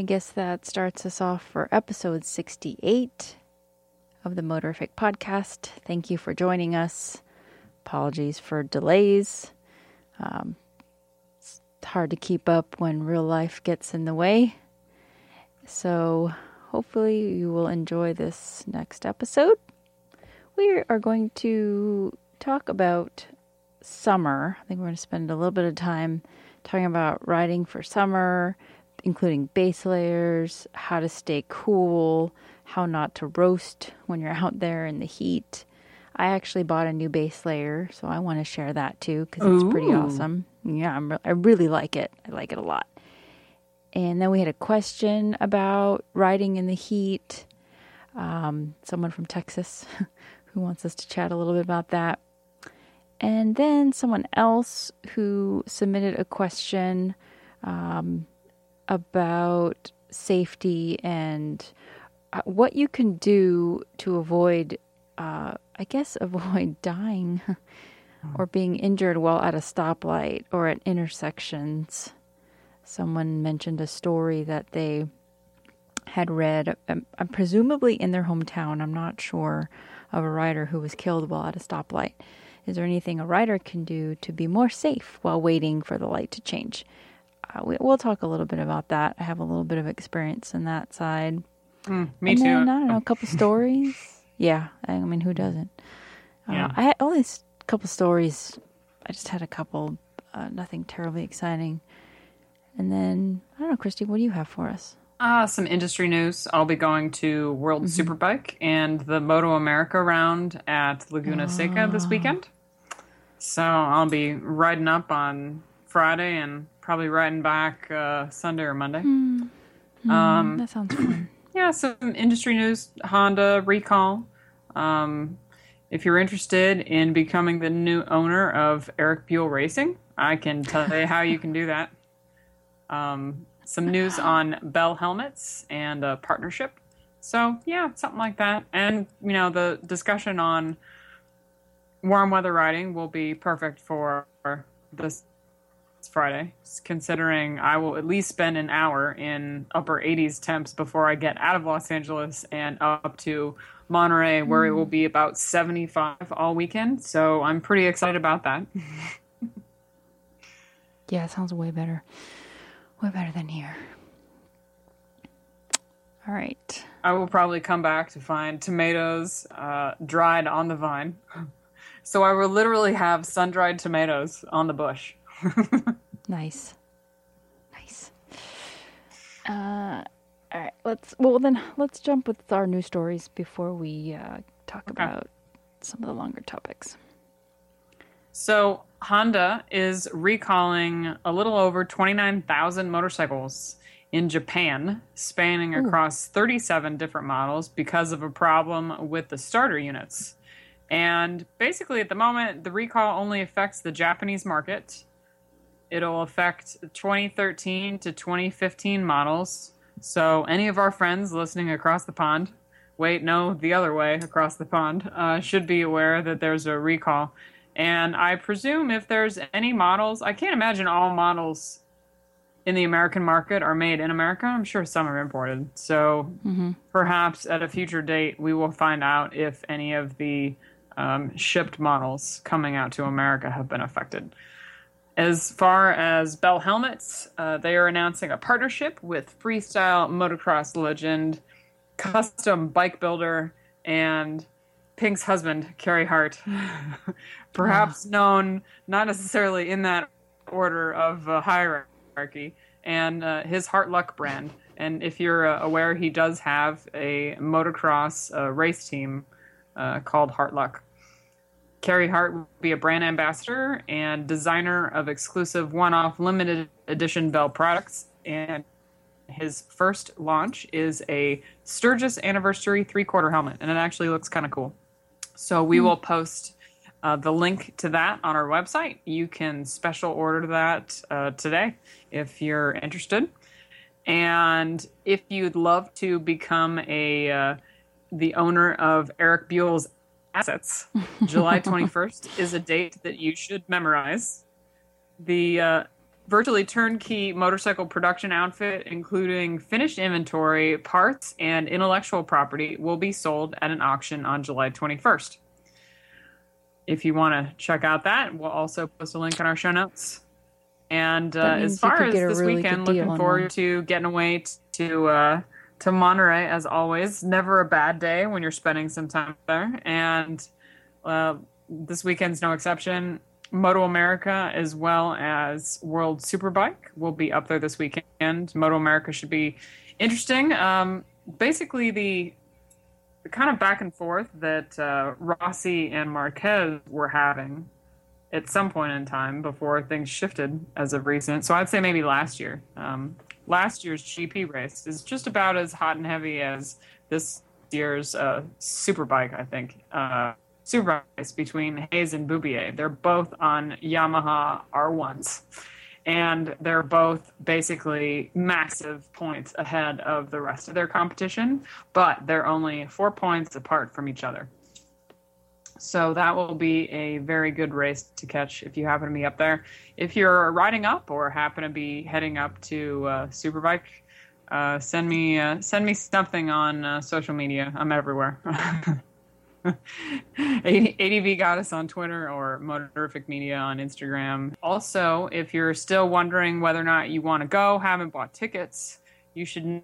I guess that starts us off for episode 68 of the Motorific podcast. Thank you for joining us. Apologies for delays. Um, it's hard to keep up when real life gets in the way. So, hopefully, you will enjoy this next episode. We are going to talk about summer. I think we're going to spend a little bit of time talking about riding for summer, including base layers, how to stay cool, how not to roast when you're out there in the heat. I actually bought a new base layer, so I want to share that too because it's pretty awesome. Yeah, I'm, re- I really like it. I like it a lot. And then we had a question about riding in the heat. Um, someone from Texas who wants us to chat a little bit about that. And then someone else who submitted a question um, about safety and uh, what you can do to avoid, uh, I guess, avoid dying or being injured while at a stoplight or at intersections. Someone mentioned a story that they had read, um, uh, presumably in their hometown. I'm not sure of a rider who was killed while at a stoplight. Is there anything a rider can do to be more safe while waiting for the light to change? Uh, we, we'll talk a little bit about that. I have a little bit of experience in that side. Mm, me and too. Then, I don't know, a couple stories. Yeah, I mean, who doesn't? Uh, I had only a couple stories. I just had a couple, uh, nothing terribly exciting. And then I don't know, Christy, what do you have for us? Uh, some industry news. I'll be going to World Mm-hmm. Superbike and the Moto America round at Laguna Seca this Ah. weekend. So I'll be riding up on Friday and probably riding back uh, Sunday or Monday. Hmm. Um, that sounds fun. yeah, some industry news. Honda recall. Um, if you're interested in becoming the new owner of Eric Buell Racing, I can tell you how you can do that. Um, some news on Bell helmets and a partnership. So yeah, something like that. And you know, the discussion on warm weather riding will be perfect for this Friday, considering I will at least spend an hour in upper 80s temps before I get out of Los Angeles and up to Monterey, where it will be about 75 all weekend. So I'm pretty excited about that. Yeah, it sounds way better. Way better than here. All right. I will probably come back to find tomatoes uh, dried on the vine. So I will literally have sun dried tomatoes on the bush. Nice. Nice. Uh, all right. Let's well then let's jump with our news stories before we uh, talk Okay. about some of the longer topics. So Honda is recalling a little over 29,000 motorcycles in Japan, spanning across 37 different models because of a problem with the starter units. And basically, at the moment, the recall only affects the Japanese market. It'll affect 2013 to 2015 models. So, any of our friends listening across the pond, wait, no, the other way across the pond, uh, should be aware that there's a recall. And I presume if there's any models, I can't imagine all models in the American market are made in America. I'm sure some are imported. So perhaps at a future date, we will find out if any of the um, shipped models coming out to America have been affected. As far as Bell helmets, uh, they are announcing a partnership with freestyle motocross legend, custom bike builder, and Pink's husband, Carey Hart. Perhaps known not necessarily in that order of uh, hierarchy, and uh, his Hart Luck brand. And if you're uh, aware, he does have a motocross uh, race team uh, called Hart Luck. Carey Hart will be a brand ambassador and designer of exclusive one off limited edition Bell products. And his first launch is a Sturgis anniversary three quarter helmet, and it actually looks kind of cool. So we will post uh, the link to that on our website. You can special order that uh, today if you're interested. And if you'd love to become a uh, the owner of Eric Buell's assets, July 21st is a date that you should memorize. The uh, virtually turnkey motorcycle production outfit, including finished inventory, parts, and intellectual property, will be sold at an auction on July 21st. If you want to check out that, we'll also post a link in our show notes. And uh, as far as this really weekend, looking forward to getting away to uh, to Monterey as always. Never a bad day when you're spending some time there. And uh, this weekend's no exception. Moto America as well as World Superbike will be up there this weekend. Moto America should be interesting. Um, basically, the, the kind of back and forth that uh, Rossi and Marquez were having at some point in time before things shifted as of recent. So I'd say maybe last year. Um, last year's GP race is just about as hot and heavy as this year's uh, Superbike, I think. Uh, super race between Hayes and Beaubier. They're both on Yamaha R1s. And they're both basically massive points ahead of the rest of their competition, but they're only four points apart from each other. So that will be a very good race to catch if you happen to be up there. If you're riding up or happen to be heading up to uh, Superbike, uh, send me uh, send me something on uh, social media. I'm everywhere. ADV Goddess on Twitter or Motorific Media on Instagram. Also, if you're still wondering whether or not you want to go, haven't bought tickets, you should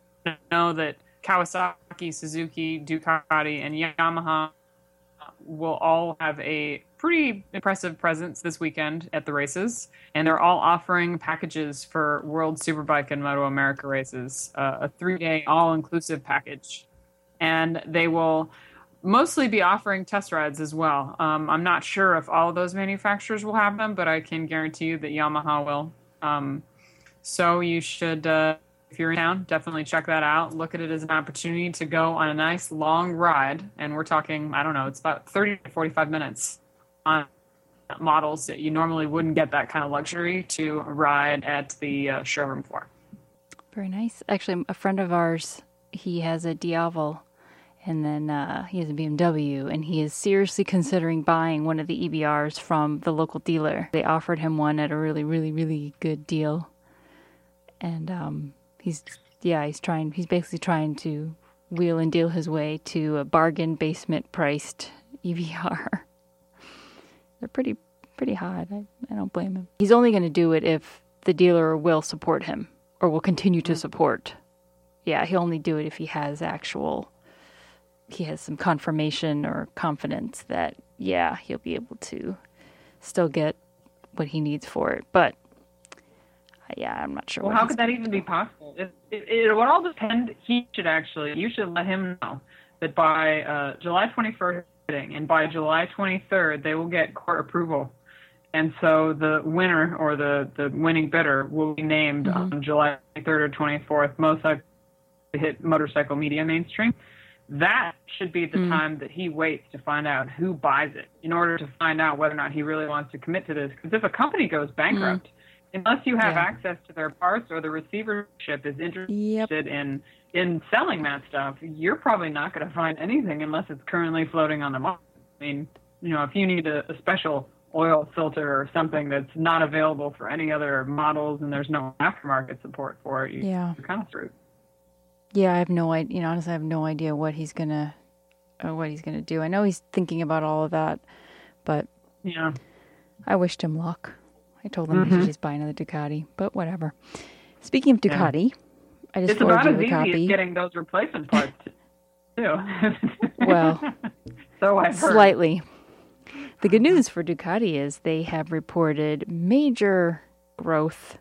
know that Kawasaki, Suzuki, Ducati, and Yamaha will all have a pretty impressive presence this weekend at the races, and they're all offering packages for World Superbike and Moto America races, uh, a three-day all-inclusive package, and they will mostly be offering test rides as well. Um, I'm not sure if all of those manufacturers will have them, but I can guarantee you that Yamaha will. Um, so you should, uh, if you're in town, definitely check that out. Look at it as an opportunity to go on a nice long ride. And we're talking, I don't know, it's about 30 to 45 minutes on models that you normally wouldn't get that kind of luxury to ride at the uh, showroom for. Very nice. Actually, a friend of ours, he has a Diavel and then uh, he has a BMW, and he is seriously considering buying one of the EBRs from the local dealer. They offered him one at a really, really, really good deal, and um, he's yeah, he's trying. He's basically trying to wheel and deal his way to a bargain basement priced EBR. They're pretty pretty hot. I, I don't blame him. He's only going to do it if the dealer will support him or will continue to mm. support. Yeah, he'll only do it if he has actual he has some confirmation or confidence that yeah he'll be able to still get what he needs for it but yeah i'm not sure well how could that even be possible it, it, it would all depend he should actually you should let him know that by uh, july 21st and by july 23rd they will get court approval and so the winner or the, the winning bidder will be named mm-hmm. on July 3rd or 24th, most likely hit motorcycle media mainstream that should be the mm. time that he waits to find out who buys it in order to find out whether or not he really wants to commit to this. Because if a company goes bankrupt, mm. Unless you have yeah. access to their parts or the receivership is interested yep. in in selling that stuff, you're probably not going to find anything unless it's currently floating on the market. I mean, you know, if you need a, a special oil filter or something that's not available for any other models and there's no aftermarket support for it, you, yeah. you're kind of screwed. Yeah, I have no idea. You know, honestly, I have no idea what he's gonna, uh, what he's gonna do. I know he's thinking about all of that, but yeah, I wished him luck. I told him mm-hmm. should just buy another Ducati, but whatever. Speaking of Ducati, yeah. I just it's about as easy copy. as getting those replacement parts too. well, so I've heard. Slightly. The good news for Ducati is they have reported major growth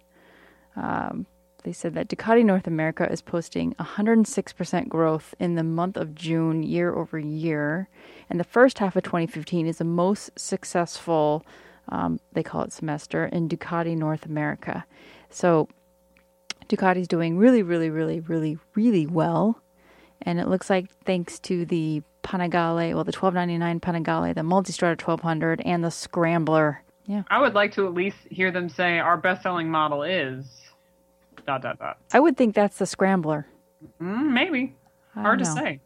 um, they said that Ducati North America is posting 106% growth in the month of June year over year. And the first half of 2015 is the most successful, um, they call it semester, in Ducati North America. So Ducati's doing really, really, really, really, really well. And it looks like thanks to the Panigale, well, the 1299 Panigale, the Multistrada 1200, and the Scrambler. Yeah. I would like to at least hear them say our best selling model is dot dot dot. I would think that's the scrambler. Mm, maybe. Hard to say.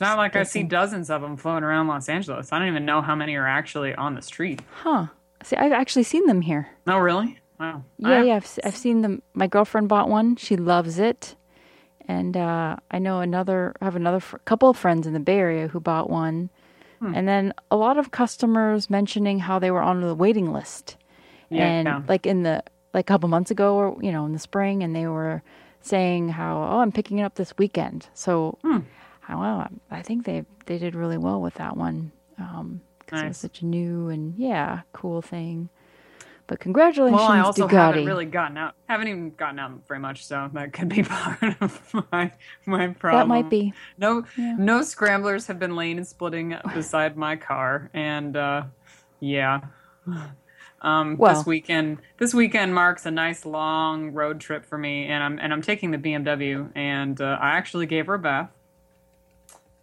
It's not like I see dozens of them floating around Los Angeles. I don't even know how many are actually on the street. Huh. See, I've actually seen them here. Oh, really? Wow. Yeah, yeah. I've, I've seen them. My girlfriend bought one. She loves it, and uh, I know another. I have another fr- couple of friends in the Bay Area who bought one, Hmm. and then a lot of customers mentioning how they were on the waiting list, Yeah. and like in the like a couple months ago, or you know, in the spring, and they were saying how oh, I'm picking it up this weekend. So, Hmm. Well, I think they they did really well with that one because it was such a new and yeah, cool thing. But congratulations, Well, I also Ducati. haven't really gotten out. Haven't even gotten out very much, so that could be part of my my problem. That might be. No, Yeah. no scramblers have been laying and splitting beside my car, and uh, yeah. Um, Well- this weekend, this weekend marks a nice long road trip for me, and I'm and I'm taking the BMW, and uh, I actually gave her a bath.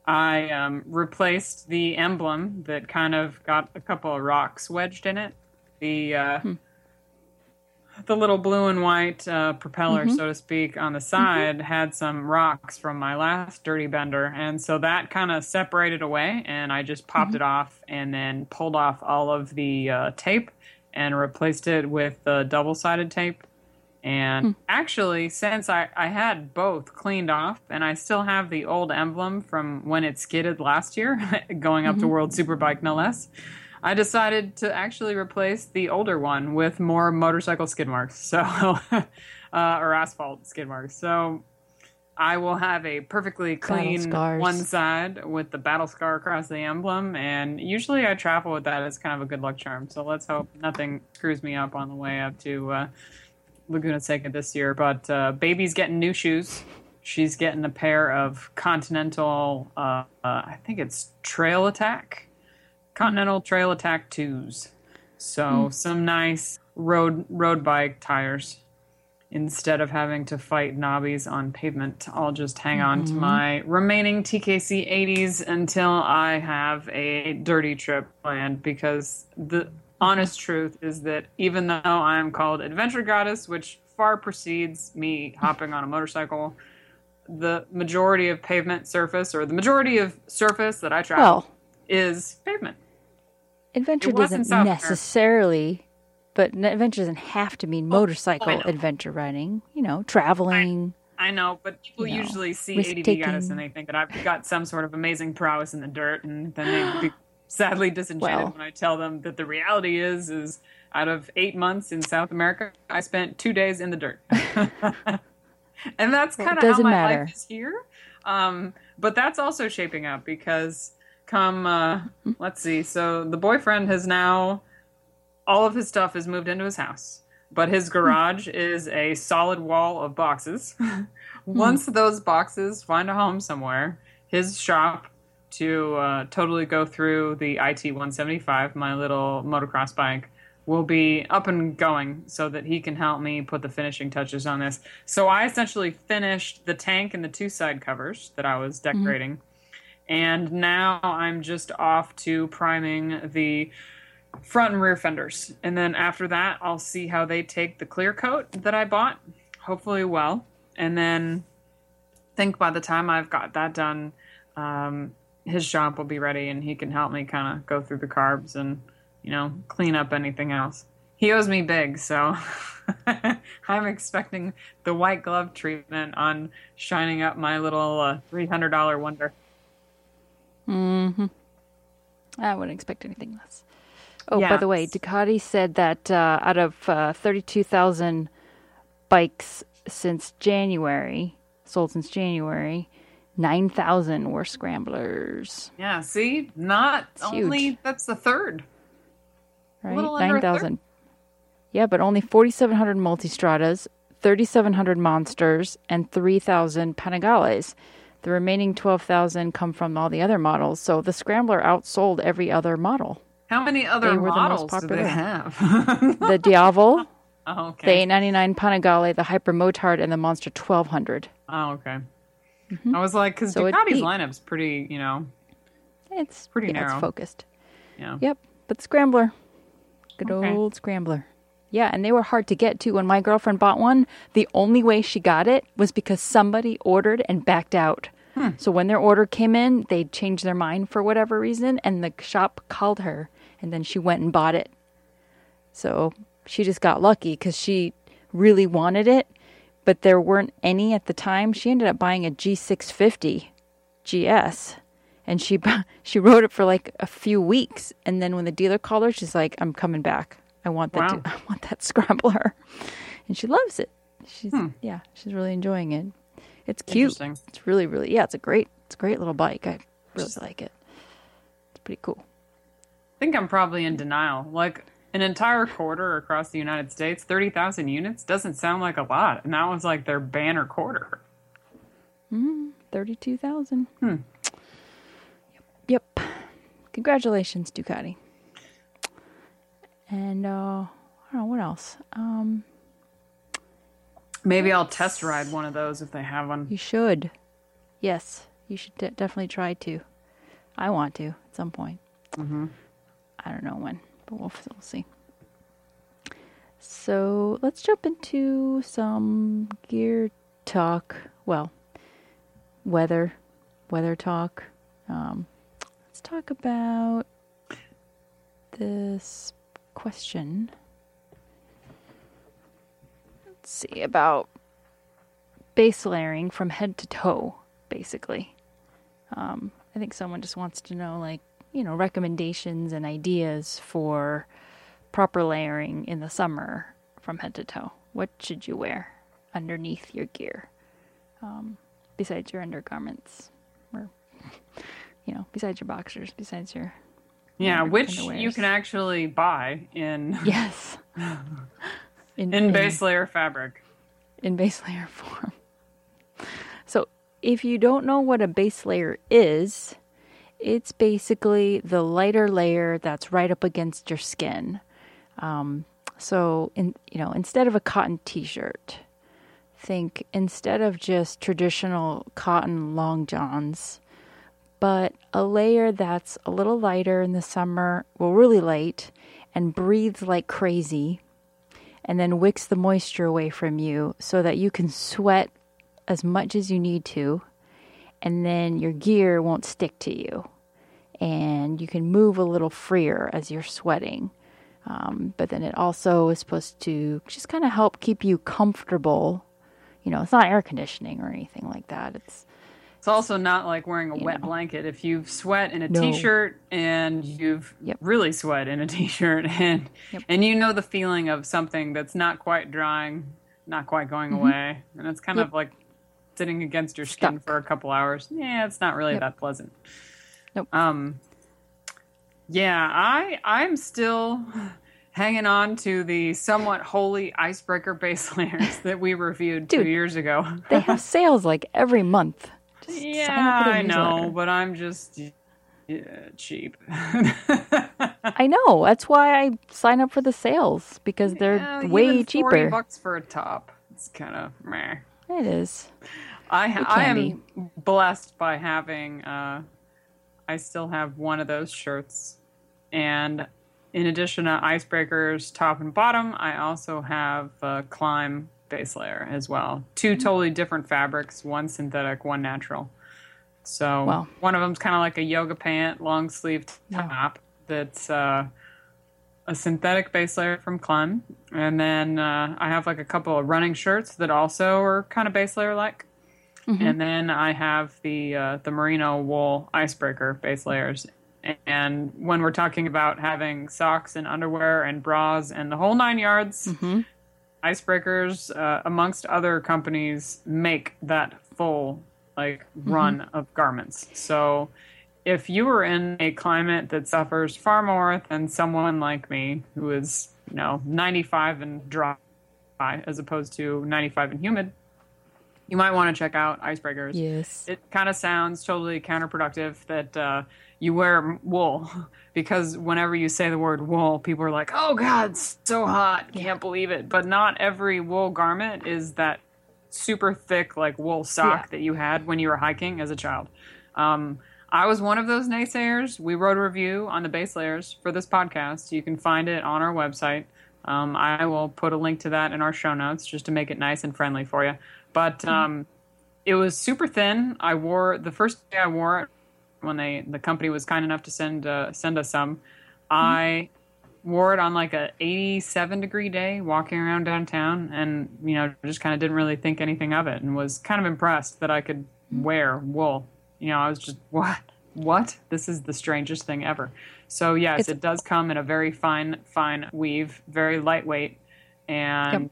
I um, replaced the emblem that kind of got a couple of rocks wedged in it. The uh, the little blue and white uh, propeller, so to speak, on the side had some rocks from my last dirty bender, and so that kind of separated away, and I just popped it off and then pulled off all of the uh, tape and replaced it with the double sided tape. And actually, since I, I had both cleaned off, and I still have the old emblem from when it skidded last year, going up to World Superbike no less, I decided to actually replace the older one with more motorcycle skid marks, so uh, or asphalt skid marks. So I will have a perfectly clean one side with the battle scar across the emblem, and usually I travel with that as kind of a good luck charm. So let's hope nothing screws me up on the way up to uh, Laguna Seca this year. But uh, baby's getting new shoes. She's getting a pair of Continental, uh, uh, I think it's Trail Attack, Continental Trail Attack twos. So some nice road road bike tires. Instead of having to fight knobbies on pavement, I'll just hang on to my remaining TKC 80s until I have a dirty trip planned. Because the honest truth is that even though I'm called Adventure Goddess, which far precedes me hopping on a motorcycle, the majority of pavement surface or the majority of surface that I travel Well, is pavement. adventure doesn't necessarily, but adventure doesn't have to mean oh, motorcycle know. adventure riding. You know, traveling. I know, but people You know, usually see ADD taking. goddess and they think that I've got some sort of amazing prowess in the dirt, and then they sadly disenchanted Well. when I tell them that the reality is, is out of eight months in South America, I spent two days in the dirt, and that's kind of how my matter. life is here. Um, but that's also shaping up because come, uh, let's see, so the boyfriend has now all of his stuff has moved into his house, but his garage is a solid wall of boxes. Once those boxes find a home somewhere, his shop to uh, totally go through the IT 175, my little motocross bike, will be up and going so that he can help me put the finishing touches on this. So I essentially finished the tank and the two side covers that I was decorating. And now I'm just off to priming the front and rear fenders. And then after that, I'll see how they take the clear coat that I bought, hopefully well. And then think by the time I've got that done, um, his shop will be ready and he can help me kind of go through the carbs and, you know, clean up anything else. He owes me big, so I'm expecting the white glove treatment on shining up my little uh, $300 wonder. Hmm. I wouldn't expect anything less. Oh, by the way, Ducati said that uh, out of uh, 32,000 bikes since January, sold since January, 9,000 were scramblers, Yeah, see? Not It's huge. only, that's the third. right? a 9,000. Yeah, but only 4,700 multistradas, 3,700 monsters, and 3,000 Panigales. The remaining 12,000 come from all the other models. So the Scrambler outsold every other model. How many other They were the most models do they popular. have? The Diavel, oh, the okay. 899 Panigale, the Hyper Motard, and the Monster 1200. Oh, okay. I was like, because Mm-hmm. So Ducati's lineup's pretty, you know, It's Pretty yeah, narrow. It's focused. yeah. Yep, but Scrambler, good Okay. old Scrambler. Yeah, and they were hard to get too. When my girlfriend bought one, the only way she got it was because somebody ordered and backed out. Hmm. So when their order came in, they changed their mind for whatever reason, and the shop called her, and then she went and bought it. So she just got lucky because she really wanted it, but there weren't any at the time. She ended up buying a G650 GS, and she she rode it for like a few weeks, and then when the dealer called her, she's like, "I'm coming back. I want that. Wow. I want that scrambler," and she loves it. She's Hmm. yeah, she's really enjoying it. It's cute. It's really really yeah. It's a great it's a great little bike. I really Just- like it. It's pretty cool. I think I'm probably in denial. Like an entire quarter across the United States, 30,000 units doesn't sound like a lot. And that was like their banner quarter. Thirty-two thousand. Hmm. Yep. Yep. Congratulations, Ducati. And uh, I don't know what else. Um, Maybe I'll test ride one of those if they have one. you should. Yes, you should de- definitely try to. I want to at some point. Mm-hmm. I don't know when, but we'll, we'll see. So let's jump into some gear talk. Well, weather, weather talk. Um, let's talk about this question. Let's see about base layering from head to toe, basically. Um, I think someone just wants to know, like, you know, recommendations and ideas for proper layering in the summer from head to toe. What should you wear underneath your gear, um, besides your undergarments, or you know, besides your boxers, besides your Yeah, which you can actually buy in yes, in, in base layer fabric. in base layer form. So, if you don't know what a base layer is, it's basically the lighter layer that's right up against your skin. Um, so, in you know, instead of a cotton T-shirt, think instead of just traditional cotton long johns, but a layer that's a little lighter in the summer, well, really light, and breathes like crazy and then wicks the moisture away from you so that you can sweat as much as you need to and then your gear won't stick to you and you can move a little freer as you're sweating um, but then it also is supposed to just kind of help keep you comfortable you know it's not air conditioning or anything like that it's It's also not like wearing a wet know. blanket. If you've sweat in a No. shirt and you've Yep. really sweat in a t-shirt and Yep. and you know the feeling of something that's not quite drying, not quite going away, and it's kind Mm-hmm. Yep. of like sitting against your skin Stuck. for a couple hours. Yeah, it's not really Yep. that pleasant. Nope. Um yeah, I I'm still hanging on to the somewhat holy icebreaker base layers that we reviewed two years ago. they have sales like every month Just Yeah, up for their I know, but I'm just yeah, cheap. i know that's why i sign up for the sales because they're Yeah, way even 40 cheaper bucks for a top. It's kind of meh. it is I I am blessed by having. Uh, I still have one of those shirts, and in addition to icebreakers top and bottom, I also have a Klim base layer as well. Two Mm-hmm. totally different fabrics, one synthetic, one natural. So Wow. one of them's kind of like a yoga pant, long sleeved top that's uh, a synthetic base layer from Klim, and then uh, I have like a couple of running shirts that also are kind of base layer like. And then I have the uh, the merino wool icebreaker base layers. And when we're talking about having socks and underwear and bras and the whole nine yards, Mhm. icebreakers, uh, amongst other companies, make that full like run of garments. So if you were in a climate that suffers far more than someone like me, who is you know 95 and dry, as opposed to 95 and humid, you might want to check out icebreakers. yes It kind of sounds totally counterproductive that uh, you wear wool because whenever you say the word wool, people are like, "Oh God, it's so hot! Can't believe it." But not every wool garment is that super thick like wool sock Yeah. that you had when you were hiking as a child. Um, I was one of those naysayers. We wrote a review on the base layers for this podcast. You can find it on our website. Um, I will put a link to that in our show notes just to make it nice and friendly for you. But um, it was super thin. I wore the first day I wore it when they the company was kind enough to send uh, send us some. I wore it on like a 87 degree day walking around downtown and you know just kind of didn't really think anything of it and was kind of impressed that i could wear wool. You know i was just what what? This is the strangest thing ever. So yes It's- it does come in a very fine fine weave very lightweight and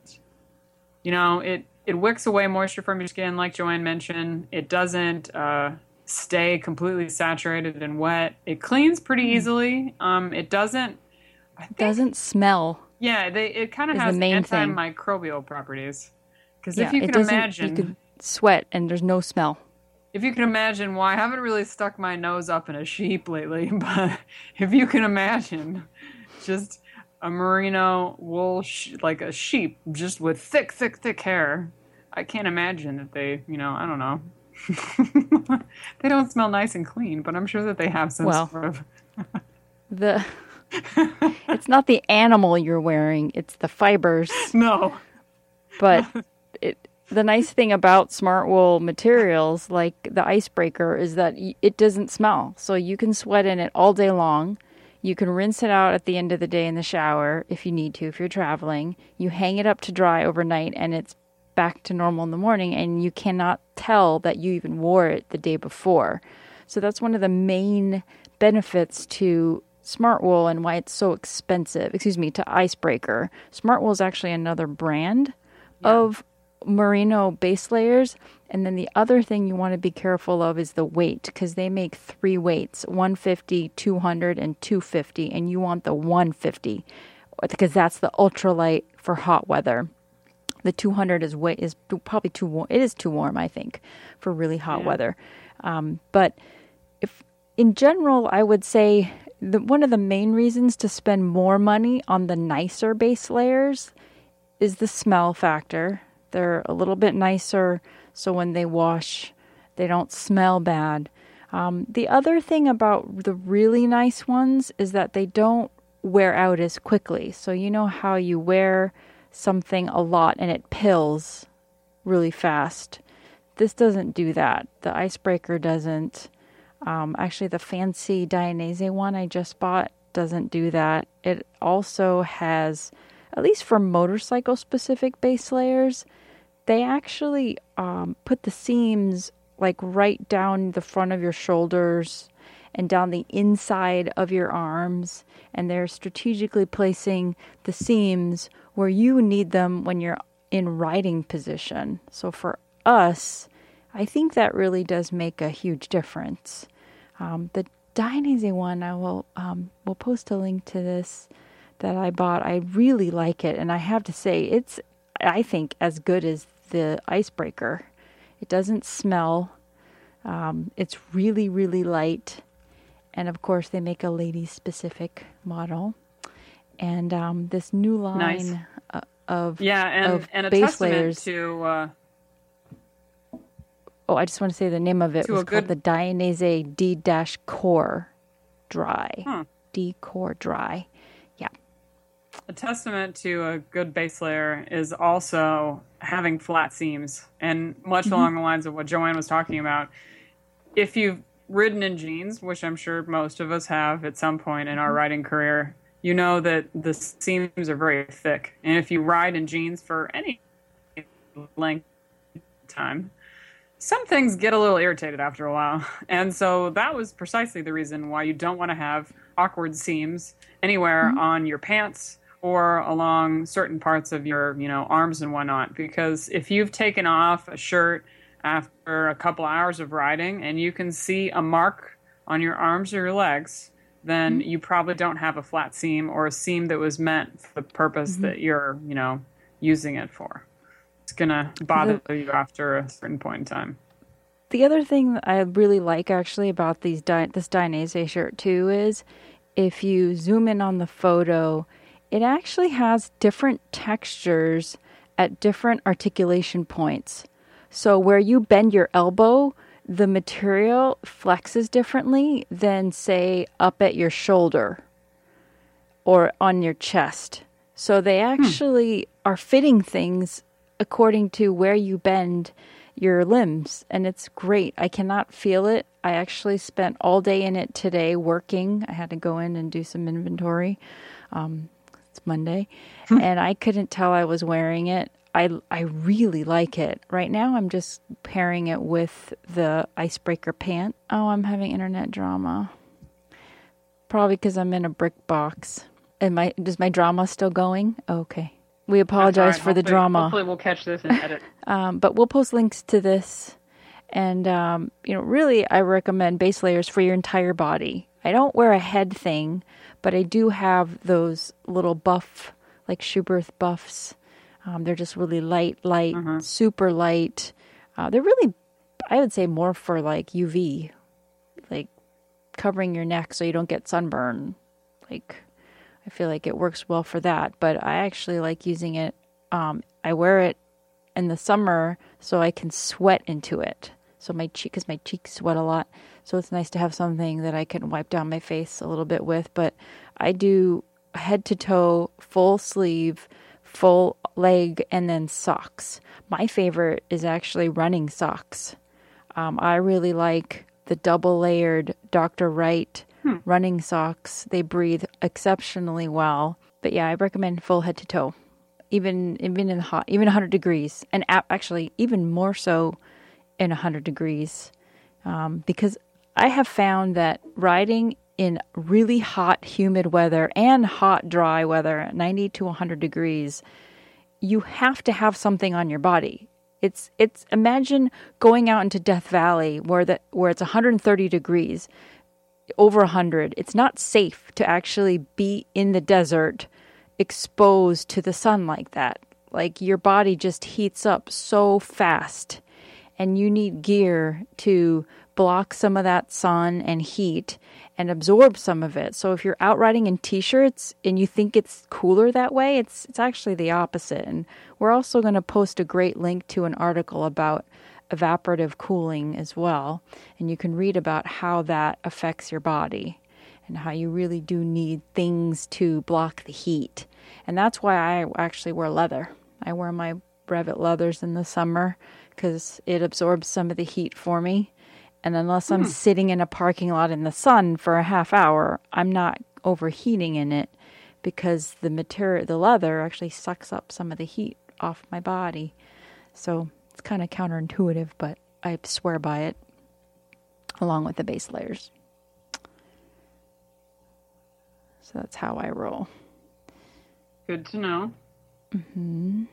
you know it it wicks away moisture from your skin like joanne mentioned it doesn't uh, stay completely saturated and wet it cleans pretty easily um, it doesn't I think, Doesn't smell. yeah they it kind of has main thing. antimicrobial properties because Yeah, if you can imagine you could sweat and there's no smell. if you can imagine why I haven't really stuck my nose up in a sheep lately, but if you can imagine just a merino wool, sh- like a sheep, just with thick, thick, thick hair, I can't imagine that they, you know, I don't know. they don't smell nice and clean, but I'm sure that they have some Well. sort of. The it's not the animal you're wearing; it's the fibers. No. But it, the nice thing about smart wool materials, like the icebreaker, is that it doesn't smell. So you can sweat in it all day long. You can rinse it out at the end of the day in the shower if you need to, if you're traveling. You hang it up to dry overnight and it's back to normal in the morning, and you cannot tell that you even wore it the day before. So that's one of the main benefits to Smart Wool and why it's so expensive. Excuse me, to Icebreaker. Smart Wool is actually another brand of merino base layers. And then the other thing you want to be careful of is the weight because they make three weights 150, 200, and 250. And you want the 150 because that's the ultralight for hot weather. The 200 is way is probably too warm. It is too warm, I think, for really hot Yeah. weather. Um, but if in general, I would say the, one of the main reasons to spend more money on the nicer base layers is the smell factor. They're a little bit nicer, so when they wash, they don't smell bad. Um, the other thing about the really nice ones is that they don't wear out as quickly. So, you know how you wear something a lot and it pills really fast. This doesn't do that. The icebreaker doesn't. Um, actually, the fancy Dainese one I just bought doesn't do that. It also has, at least for motorcycle specific base layers, they actually um, put the seams like right down the front of your shoulders and down the inside of your arms. And they're strategically placing the seams where you need them when you're in riding position. So for us, I think that really does make a huge difference. Um, the Dainese one, I will um, will post a link to this that I bought. I really like it, and I have to say, it's I think as good as the icebreaker. It doesn't smell. Um, it's really really light, and of course they make a lady specific model. And um, this new line Nice. uh, of Yeah, and, of and a base testament layers. to. Uh, Oh, I just want to say the name of it was called good- the Dainese D dash Core Dry. Hmm. D Core Dry. A testament to a good base layer is also having flat seams, and much mm-hmm. along the lines of what Joanne was talking about. If you've ridden in jeans, which I'm sure most of us have at some point in our mm-hmm. riding career, you know that the seams are very thick, and if you ride in jeans for any length of time, some things get a little irritated after a while. And so that was precisely the reason why you don't want to have awkward seams anywhere mm-hmm. on your pants or along certain parts of your, you know, arms and whatnot. Because if you've taken off a shirt after a couple hours of riding and you can see a mark on your arms or your legs, then mm-hmm. you probably don't have a flat seam or a seam that was meant for the purpose mm-hmm. that you're, you know, using it for. It's gonna bother you after a certain point in time. The other thing that I really like actually about these Di- this Dainese shirt too is if you zoom in on the photo, it actually has different textures at different articulation points. So where you bend your elbow, the material flexes differently than say up at your shoulder or on your chest. So they actually are fitting things according to where you bend your limbs and it's great. I cannot feel it. I actually spent all day in it today working. I had to go in and do some inventory. Um, Monday, and I couldn't tell I was wearing it. I I really like it. Right now, I'm just pairing it with the icebreaker pant. Oh, I'm having internet drama. Probably because I'm in a brick box. And my does my drama still going? okay. We apologize right. for the drama. Hopefully, we'll catch this and edit. Um, but we'll post links to this. And, um, you know, really, I recommend base layers for your entire body. I don't wear a head thing, but I do have those little buff, like Schuberth buffs. Um, they're just really light, light, super light. Uh, they're really, I would say, more for like UV, like covering your neck so you don't get sunburn. Like, I feel like it works well for that. But I actually like using it. Um, I wear it in the summer so I can sweat into it. So my cheek, because my cheeks sweat a lot. So it's nice to have something that I can wipe down my face a little bit with. But I do head to toe, full sleeve, full leg, and then socks. My favorite is actually running socks. Um, I really like the double layered Dr. Wright running socks. They breathe exceptionally well. But yeah, I recommend full head to toe, even even in hot, even 100 degrees, and actually even more so in 100 degrees, um, because I have found that riding in really hot, humid weather and hot, dry weather, 90 to 100 degrees, you have to have something on your body. It's it's imagine going out into Death Valley where the where it's 130 degrees, over 100. It's not safe to actually be in the desert exposed to the sun like that. Like your body just heats up so fast and you need gear to block some of that sun and heat and absorb some of it. So if you're out riding in t-shirts and you think it's cooler that way, it's it's actually the opposite. And we're also going to post a great link to an article about evaporative cooling as well, and you can read about how that affects your body and how you really do need things to block the heat. And that's why I actually wear leather. I wear my brevet leathers in the summer because it absorbs some of the heat for me. And unless I'm hmm. sitting in a parking lot in the sun for a half hour, I'm not overheating in it because the material, the leather actually sucks up some of the heat off my body. So it's kind of counterintuitive, but I swear by it along with the base layers. So that's how I roll. Good to know. Mm-hmm.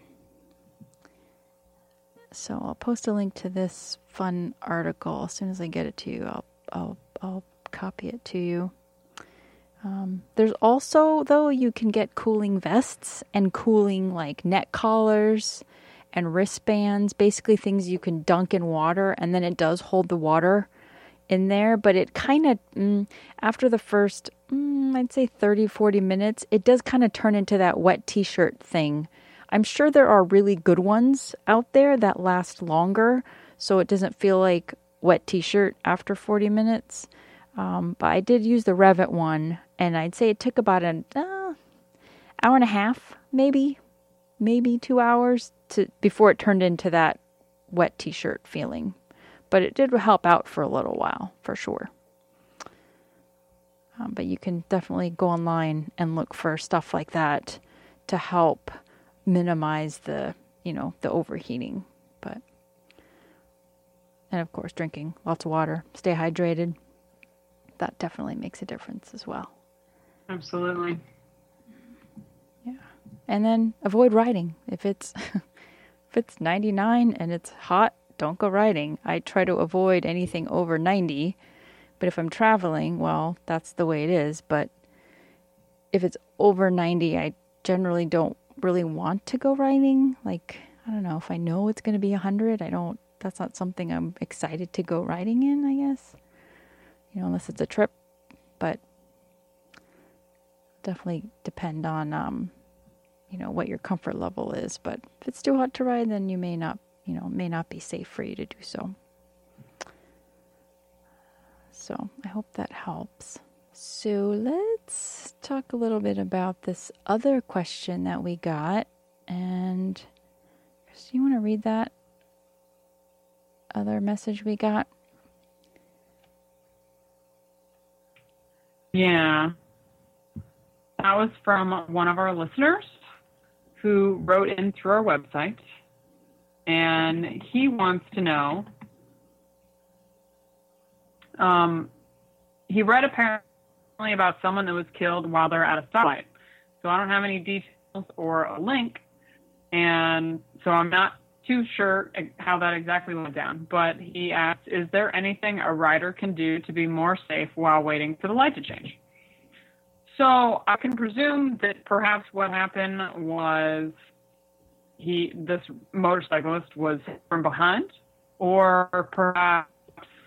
So I'll post a link to this fun article as soon as I get it to you. I'll I'll I'll copy it to you. Um, there's also though you can get cooling vests and cooling like neck collars and wristbands, basically things you can dunk in water and then it does hold the water in there, but it kind of mm, after the first mm, I'd say 30 40 minutes, it does kind of turn into that wet t-shirt thing. I'm sure there are really good ones out there that last longer, so it doesn't feel like wet t-shirt after 40 minutes. Um, but I did use the Revit one, and I'd say it took about an uh, hour and a half, maybe, maybe two hours to before it turned into that wet t-shirt feeling. But it did help out for a little while, for sure. Um, but you can definitely go online and look for stuff like that to help minimize the you know the overheating but and of course drinking lots of water stay hydrated. That definitely makes a difference as well. Absolutely. yeah. And then avoid riding. If it's if it's 99 and it's hot don't go riding. I try to avoid anything over 90 but if i'm traveling well that's the way it is. But if it's over 90 i generally don't really want to go riding like i don't know if i know it's going to be 100 i don't that's not something i'm excited to go riding in i guess. You know unless it's a trip but definitely depend on um you know what your comfort level is. But if it's too hot to ride then you may not you know may not be safe for you to do so. So i hope that helps. So let's talk a little bit about this other question that we got. And Chris, do you want to read that other message we got? Yeah. That was from one of our listeners who wrote in through our website. And he wants to know um, he read apparently about someone that was killed while they're at a stoplight. So I don't have any details or a link. And so I'm not too sure how that exactly went down. But he asked, Is there anything a rider can do to be more safe while waiting for the light to change? So I can presume that perhaps what happened was he this motorcyclist was from behind, or perhaps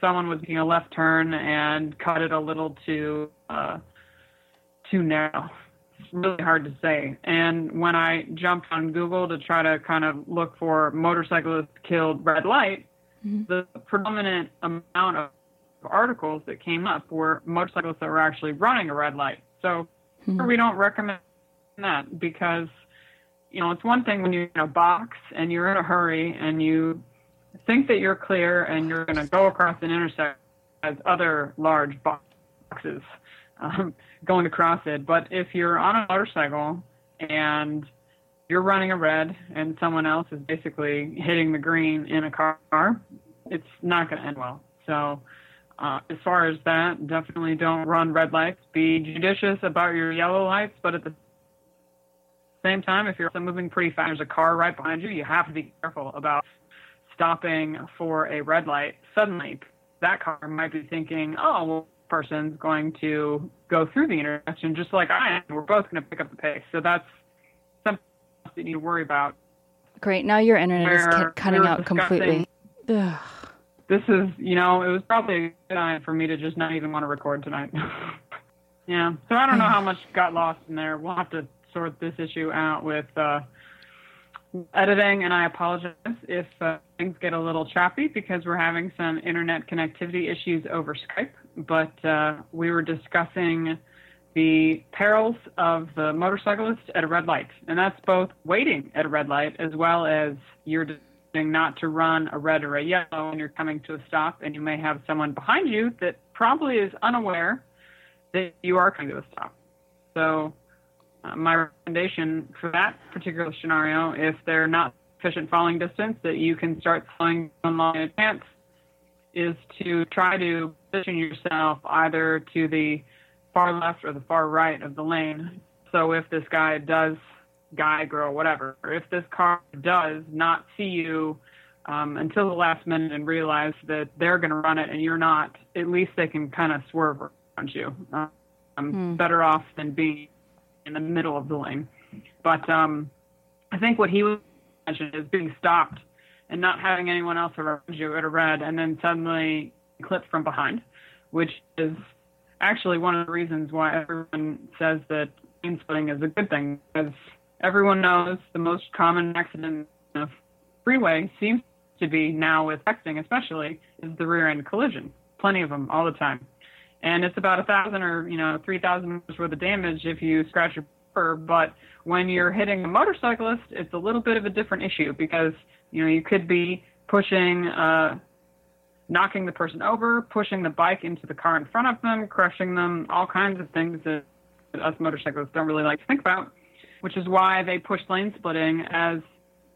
someone was making a left turn and cut it a little too uh, too narrow. It's really hard to say. And when I jumped on Google to try to kind of look for motorcyclists killed red light, mm-hmm. the predominant amount of articles that came up were motorcyclists that were actually running a red light. So mm-hmm. we don't recommend that because you know it's one thing when you're in a box and you're in a hurry and you think that you're clear and you're going to go across an intersection as other large boxes um, going across it. But if you're on a motorcycle and you're running a red and someone else is basically hitting the green in a car, it's not going to end well. So uh, as far as that, definitely don't run red lights. Be judicious about your yellow lights, but at the same time, if you're moving pretty fast, there's a car right behind you, you have to be careful about stopping for a red light. Suddenly, that car might be thinking, oh, well, person's going to go through the intersection just like I am. We're both going to pick up the pace. So that's something that you need to worry about. Great. Now your internet is cutting we out completely. Ugh this is, you know, it was probably a good time for me to just not even want to record tonight. yeah. So I don't know how much got lost in there. We'll have to sort this issue out with uh, editing, and I apologize if uh, things get a little choppy because we're having some internet connectivity issues over Skype. But uh, we were discussing the perils of the motorcyclist at a red light, and that's both waiting at a red light as well as your not to run a red or a yellow when you're coming to a stop, and you may have someone behind you that probably is unaware that you are coming to a stop. So, uh, my recommendation for that particular scenario, if they're not sufficient falling distance that you can start slowing down in advance, is to try to position yourself either to the far left or the far right of the lane. So if this guy does guy, girl, whatever. If this car does not see you um, until the last minute and realize that they're going to run it and you're not, at least they can kind of swerve around you. Um, hmm. Better off than being in the middle of the lane. But um, I think what he was mentioning is being stopped and not having anyone else around you at a red and then suddenly clipped from behind, which is actually one of the reasons why everyone says that lane splitting is a good thing because everyone knows the most common accident in a freeway seems to be now with texting especially is the rear end collision plenty of them all the time and it's about a thousand or you know three thousand worth of damage if you scratch your bumper but when you're hitting a motorcyclist it's a little bit of a different issue because you know you could be pushing uh knocking the person over pushing the bike into the car in front of them crushing them all kinds of things that us motorcyclists don't really like to think about which is why they push lane splitting as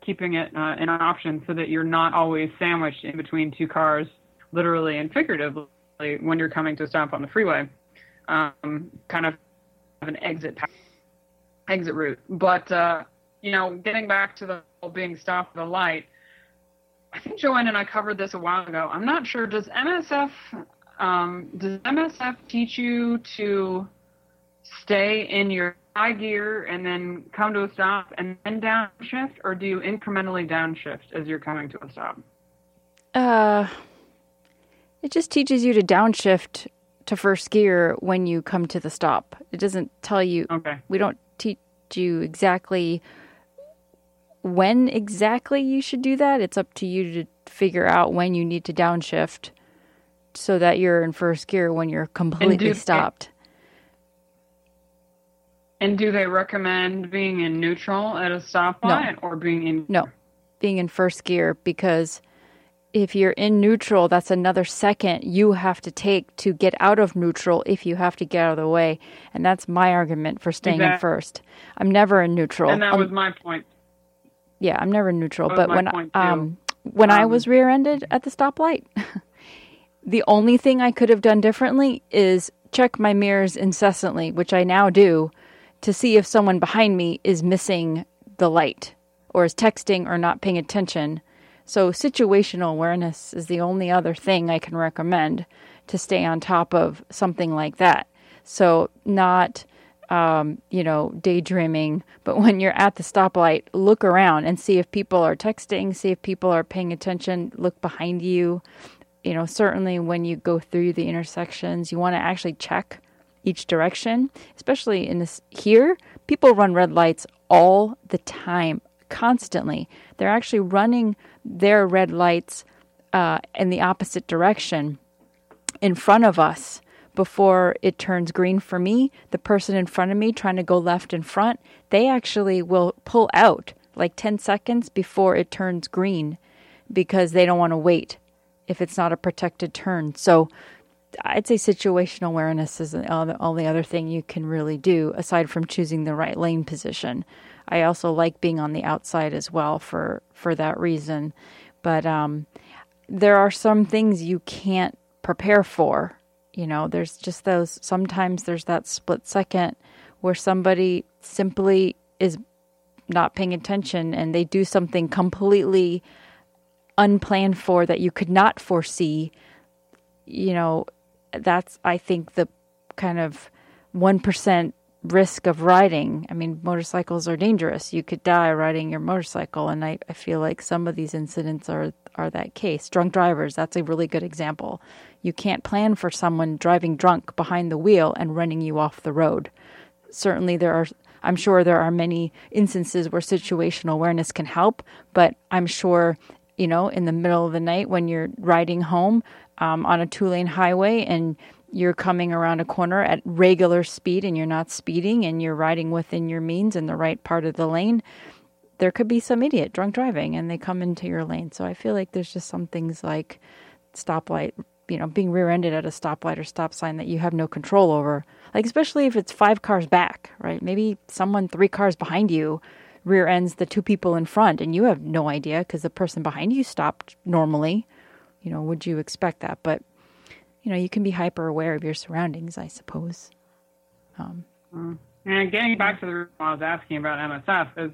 keeping it uh, an option so that you're not always sandwiched in between two cars, literally and figuratively, when you're coming to stop on the freeway. Um, kind of an exit exit route. But uh, you know, getting back to the whole being stopped at the light, I think Joanne and I covered this a while ago. I'm not sure. Does MSF um, does MSF teach you to stay in your high gear and then come to a stop and then downshift, or do you incrementally downshift as you're coming to a stop? Uh, it just teaches you to downshift to first gear when you come to the stop. It doesn't tell you. Okay. We don't teach you exactly when exactly you should do that. It's up to you to figure out when you need to downshift so that you're in first gear when you're completely stopped. And do they recommend being in neutral at a stoplight no. or being in No. Being in first gear because if you're in neutral, that's another second you have to take to get out of neutral if you have to get out of the way. And that's my argument for staying exactly. in first. I'm never in neutral. And that um, was my point. Yeah, I'm never in neutral. But when um when um, I was rear-ended at the stoplight, the only thing I could have done differently is check my mirrors incessantly, which I now do, to see if someone behind me is missing the light or is texting or not paying attention so, situational awareness is the only other thing I can recommend to stay on top of something like that. So, not, um, you know, daydreaming, but when you're at the stoplight, look around and see if people are texting, see if people are paying attention, look behind you. You know, certainly when you go through the intersections, you want to actually check each direction, especially in this here. People run red lights all the time, constantly. They're actually running their red lights uh, in the opposite direction in front of us before it turns green for me. The person in front of me trying to go left in front, they actually will pull out like 10 seconds before it turns green because they don't want to wait if it's not a protected turn. So I'd say situational awareness is all the only other thing you can really do aside from choosing the right lane position. I also like being on the outside as well for for that reason. But um, there are some things you can't prepare for. You know, there's just those. Sometimes there's that split second where somebody simply is not paying attention and they do something completely unplanned for that you could not foresee. You know, that's I think the kind of one percent risk of riding. I mean, motorcycles are dangerous. You could die riding your motorcycle, and I, I feel like some of these incidents are are that case. Drunk drivers, that's a really good example. You can't plan for someone driving drunk behind the wheel and running you off the road. Certainly, there are. I'm sure there are many instances where situational awareness can help, but I'm sure you know in the middle of the night when you're riding home um, on a two lane highway and you're coming around a corner at regular speed and you're not speeding and you're riding within your means in the right part of the lane, there could be some idiot drunk driving and they come into your lane. So I feel like there's just some things like stoplight, you know, being rear ended at a stoplight or stop sign that you have no control over. Like, especially if it's five cars back, right? Maybe someone three cars behind you rear ends the two people in front and you have no idea because the person behind you stopped normally. You know, would you expect that? But you know, you can be hyper aware of your surroundings, I suppose. Um, mm. and getting back to the reason I was asking about MSF is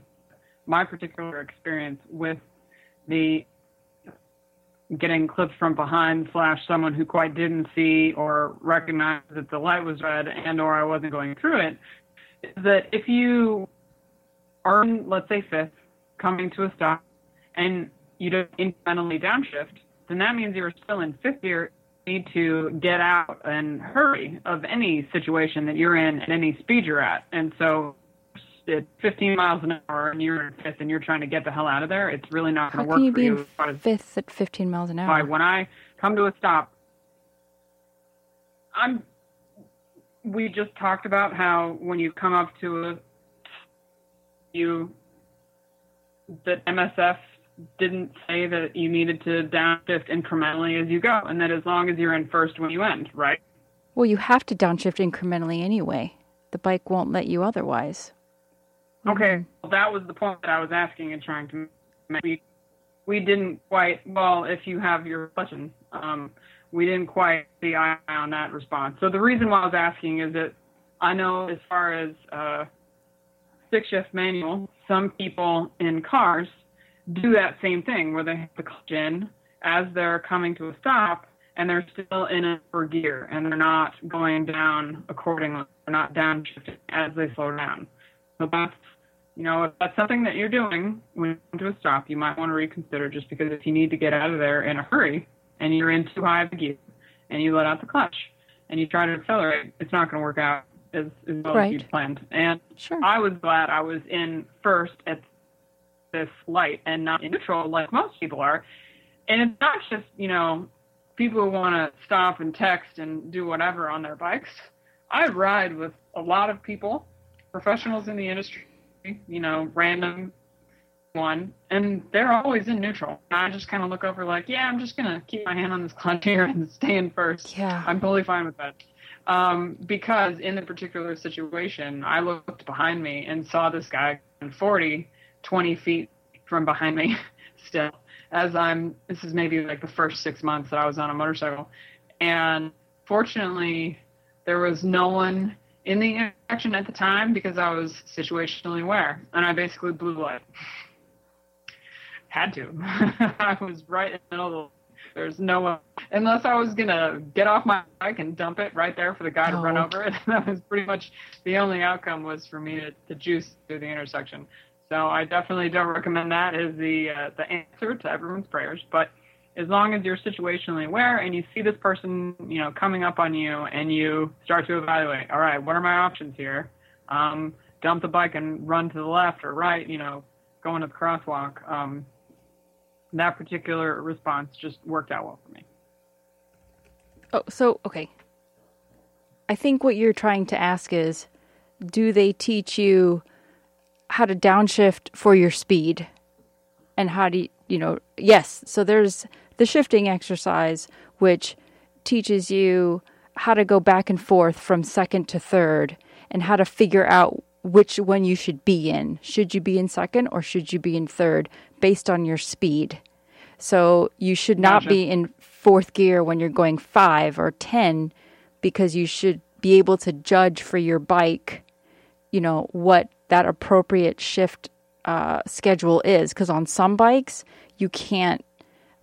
my particular experience with the getting clipped from behind slash someone who quite didn't see or recognize that the light was red and or I wasn't going through it is that if you are in, let's say fifth coming to a stop and you don't incrementally downshift, then that means you're still in fifth gear need to get out and hurry of any situation that you're in at any speed you're at. And so at 15 miles an hour and you're in fifth and you're trying to get the hell out of there, it's really not going to work you for you. How can you be in fifth at 15 miles an hour? When I come to a stop, I'm. We just talked about how when you come up to a, you that MSF didn't say that you needed to downshift incrementally as you go, and that as long as you're in first when you end, right? Well, you have to downshift incrementally anyway. The bike won't let you otherwise. Okay, well, that was the point that I was asking and trying to make. We, we didn't quite, well, if you have your question, um, we didn't quite see eye on that response. So the reason why I was asking is that I know as far as uh, stick shift manual, some people in cars – do that same thing where they have the clutch in as they're coming to a stop and they're still in a for gear and they're not going down accordingly. They're not downshifting as they slow down. So that's you know, if that's something that you're doing when you come to a stop, you might want to reconsider just because if you need to get out of there in a hurry and you're in too high of a gear and you let out the clutch and you try to accelerate, it's not going to work out as, as well right. as you planned. And sure. I was glad I was in first at this light and not neutral like most people are. And it's not just, you know, people who want to stop and text and do whatever on their bikes. I ride with a lot of people, professionals in the industry, you know, random one, and they're always in neutral. I just kind of look over like, yeah, I'm just gonna keep my hand on this clutch here and stay in first. Yeah. I'm totally fine with that. Um, because in the particular situation, I looked behind me and saw this guy in 40, 20 feet from behind me still as I'm, this is maybe like the first six months that I was on a motorcycle. And fortunately, there was no one in the intersection at the time because I was situationally aware. And I basically blew light. Had to. I was right in the middle of the there's no one, unless I was gonna get off my bike and dump it right there for the guy to run over it. that was pretty much the only outcome was for me to, to juice through the intersection. So I definitely don't recommend that as the uh, the answer to everyone's prayers. But as long as you're situationally aware and you see this person, you know, coming up on you, and you start to evaluate, all right, what are my options here? Um, dump the bike and run to the left or right, you know, go into the crosswalk. Um, that particular response just worked out well for me. Oh, so okay. I think what you're trying to ask is do they teach you how to downshift for your speed? And how do you, you know, yes, so there's the shifting exercise which teaches you how to go back and forth from second to third and how to figure out which one you should be in. Should you be in second or should you be in third based on your speed? So you should not gotcha. be in fourth gear when you're going five or 10 because you should be able to judge for your bike, you know, what that appropriate shift uh, schedule is. Because on some bikes, you can't,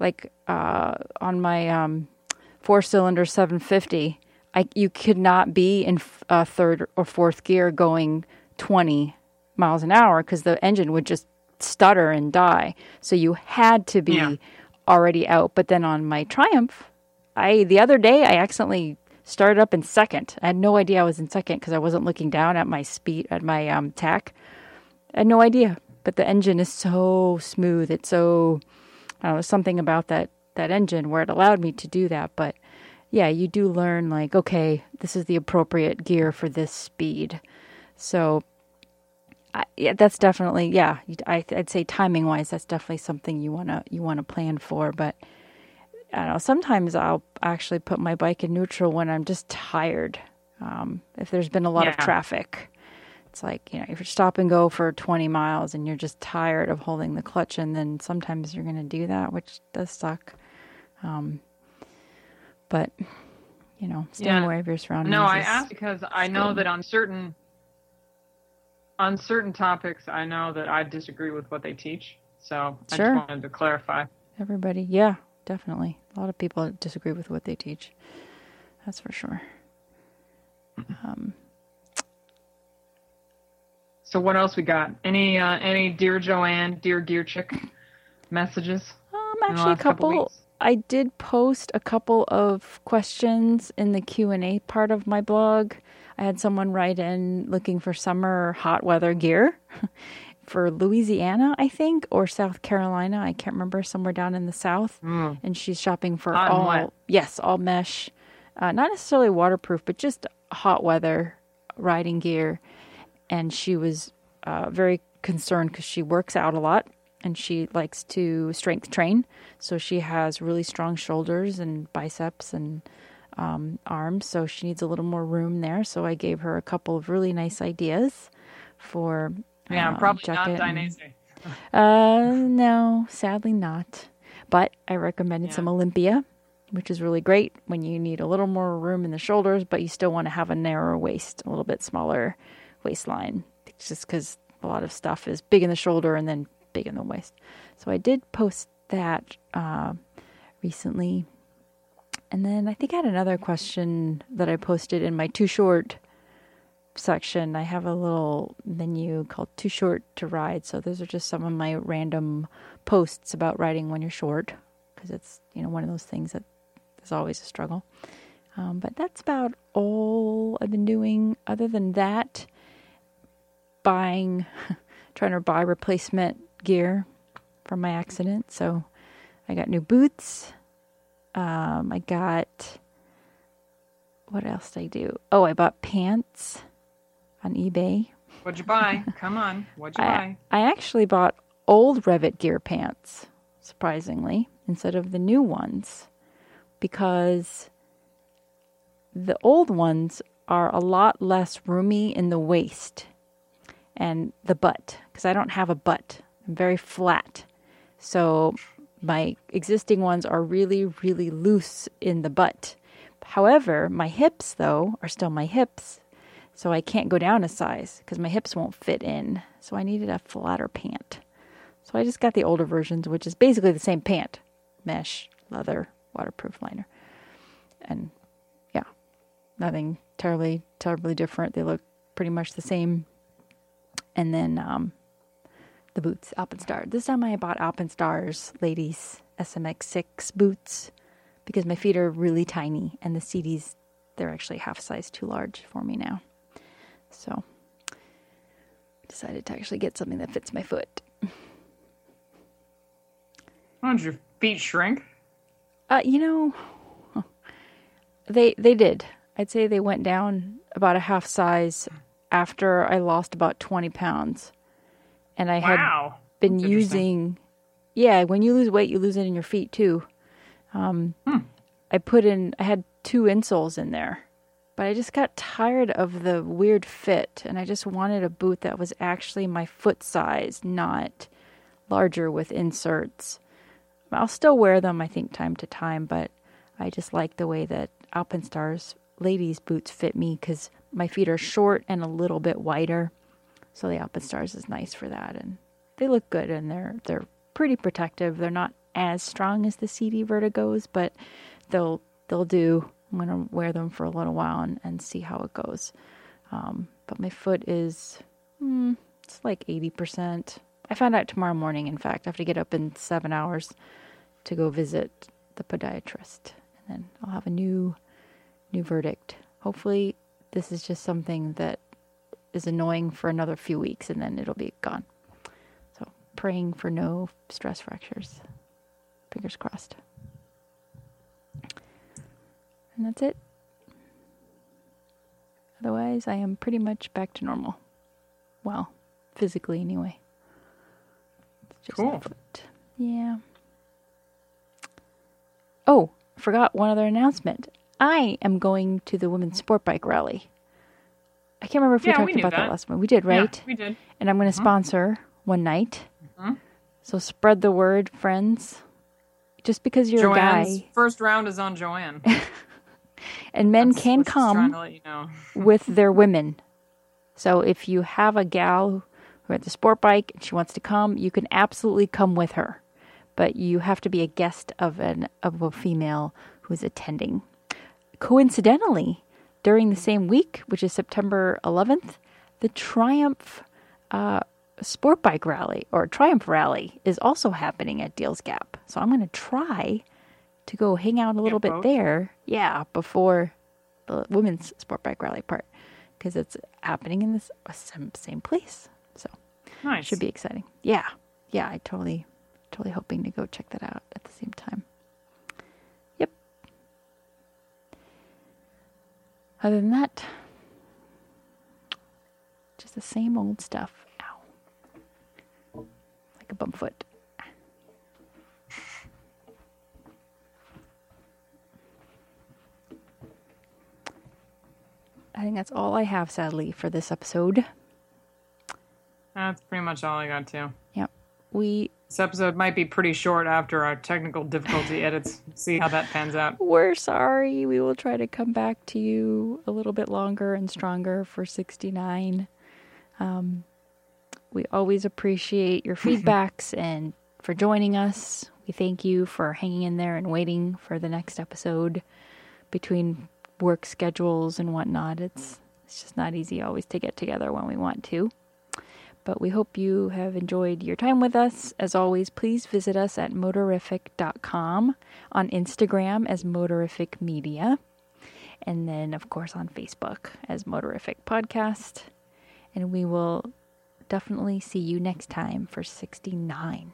like uh, on my um, four cylinder 750, I, you could not be in uh, third or fourth gear going 20 miles an hour because the engine would just stutter and die. So you had to be yeah. already out. But then on my Triumph, I the other day I accidentally started up in second. I had no idea I was in second because I wasn't looking down at my speed at my um, tach. I had no idea. But the engine is so smooth. It's so I don't know something about that that engine where it allowed me to do that. But yeah, you do learn like okay, this is the appropriate gear for this speed. So I, yeah, that's definitely yeah. I, would say timing wise, that's definitely something you wanna you wanna plan for. But I don't know. Sometimes I'll actually put my bike in neutral when I'm just tired. Um, if there's been a lot yeah. of traffic, it's like you know if you stop and go for 20 miles and you're just tired of holding the clutch, and then sometimes you're gonna do that, which does suck. Um, but you know, staying yeah. aware of your surroundings. No, I ask because I know that on certain on certain topics, I know that I disagree with what they teach. So I just wanted to clarify. Everybody, yeah, definitely. A lot of people disagree with what they teach. That's for sure. Um, so what else we got? Any uh, any dear Joanne, dear dear chick messages? Um, actually, a couple. couple I did post a couple of questions in the Q and A part of my blog. I had someone write in looking for summer hot weather gear for Louisiana, I think, or South Carolina. I can't remember, somewhere down in the south. Mm. And she's shopping for hot all, yes, all mesh, uh, not necessarily waterproof, but just hot weather riding gear. And she was uh, very concerned because she works out a lot and she likes to strength train. So she has really strong shoulders and biceps and um, arms, so she needs a little more room there. So I gave her a couple of really nice ideas for yeah, um, probably not Dainese. uh, no, sadly not. But I recommended yeah. some Olympia, which is really great when you need a little more room in the shoulders, but you still want to have a narrower waist, a little bit smaller waistline, it's just because a lot of stuff is big in the shoulder and then big in the waist. So I did post that uh, recently and then I think I had another question that I posted in my too short section. I have a little menu called Too Short to Ride. So those are just some of my random posts about riding when you're short because it's, you know, one of those things that is always a struggle. Um, but that's about all I've been doing. Other than that, buying, trying to buy replacement gear from my accident. So I got new boots um, I got what else did I do? Oh, I bought pants on eBay. What'd you buy? Come on. What'd you I, buy? I actually bought old Revit gear pants, surprisingly, instead of the new ones, because the old ones are a lot less roomy in the waist and the butt, because I don't have a butt. I'm very flat. So my existing ones are really, really loose in the butt. However, my hips, though, are still my hips. So I can't go down a size because my hips won't fit in. So I needed a flatter pant. So I just got the older versions, which is basically the same pant mesh, leather, waterproof liner. And yeah, nothing terribly, terribly different. They look pretty much the same. And then um, the boots, Alpinestar. This time I bought Alpinestars ladies SMX6 boots because my feet are really tiny and the Sidis, they're actually half size too large for me now. So decided to actually get something that fits my foot. Why did your feet shrink? Uh, you know, they they did. I'd say they went down about a half size after I lost about 20 pounds. And I wow. had been using, yeah, when you lose weight, you lose it in your feet too. Um, hmm. I put in, I had two insoles in there, but I just got tired of the weird fit and I just wanted a boot that was actually my foot size, not larger with inserts. I'll still wear them, I think, time to time, but I just like the way that Alpinestars ladies' boots fit me because my feet are short and a little bit wider. So the Alpinestars is nice for that, and they look good and they're they're pretty protective. They're not as strong as the Sidi Vertigos, but they'll they'll do. I'm gonna wear them for a little while and, and see how it goes. Um, but my foot is mm, it's like eighty percent. I found out tomorrow morning. In fact, I have to get up in seven hours to go visit the podiatrist, and then I'll have a new new verdict. Hopefully, this is just something that is annoying for another few weeks and then it'll be gone. So, praying for no stress fractures. Fingers crossed. And that's it. Otherwise, I am pretty much back to normal. Well, physically anyway. It's just cool. Yeah. Oh, forgot one other announcement. I am going to the women's sport bike rally. I can't remember if yeah, we talked we about that. that. last one. We did, right? Yeah, we did. And I'm going to mm-hmm. sponsor one night. Mm-hmm. So spread the word, friends. Just because you're Joanne's a guy. First round is on Joanne. and men That's can come you know. with their women. So if you have a gal who had the sport bike and she wants to come, you can absolutely come with her. But you have to be a guest of an of a female who's attending. Coincidentally, during the same week, which is September 11th, the Triumph uh, Sport Bike Rally or Triumph Rally is also happening at Deals Gap. So I'm going to try to go hang out a little bit both. there. Yeah, before the women's Sport Bike Rally part because it's happening in this uh, same, same place. So nice. should be exciting. Yeah, yeah. I totally, totally hoping to go check that out at the same time. Yep. Other than that, just the same old stuff. Ow. Like a bum foot. I think that's all I have, sadly, for this episode. That's pretty much all I got, too. Yep. We this episode might be pretty short after our technical difficulty edits. See how that pans out. We're sorry. We will try to come back to you a little bit longer and stronger for 69. Um, we always appreciate your feedbacks and for joining us. We thank you for hanging in there and waiting for the next episode between work schedules and whatnot. It's it's just not easy always to get together when we want to. But we hope you have enjoyed your time with us. As always, please visit us at motorific.com, on Instagram as Motorific Media, and then, of course, on Facebook as Motorific Podcast. And we will definitely see you next time for 69.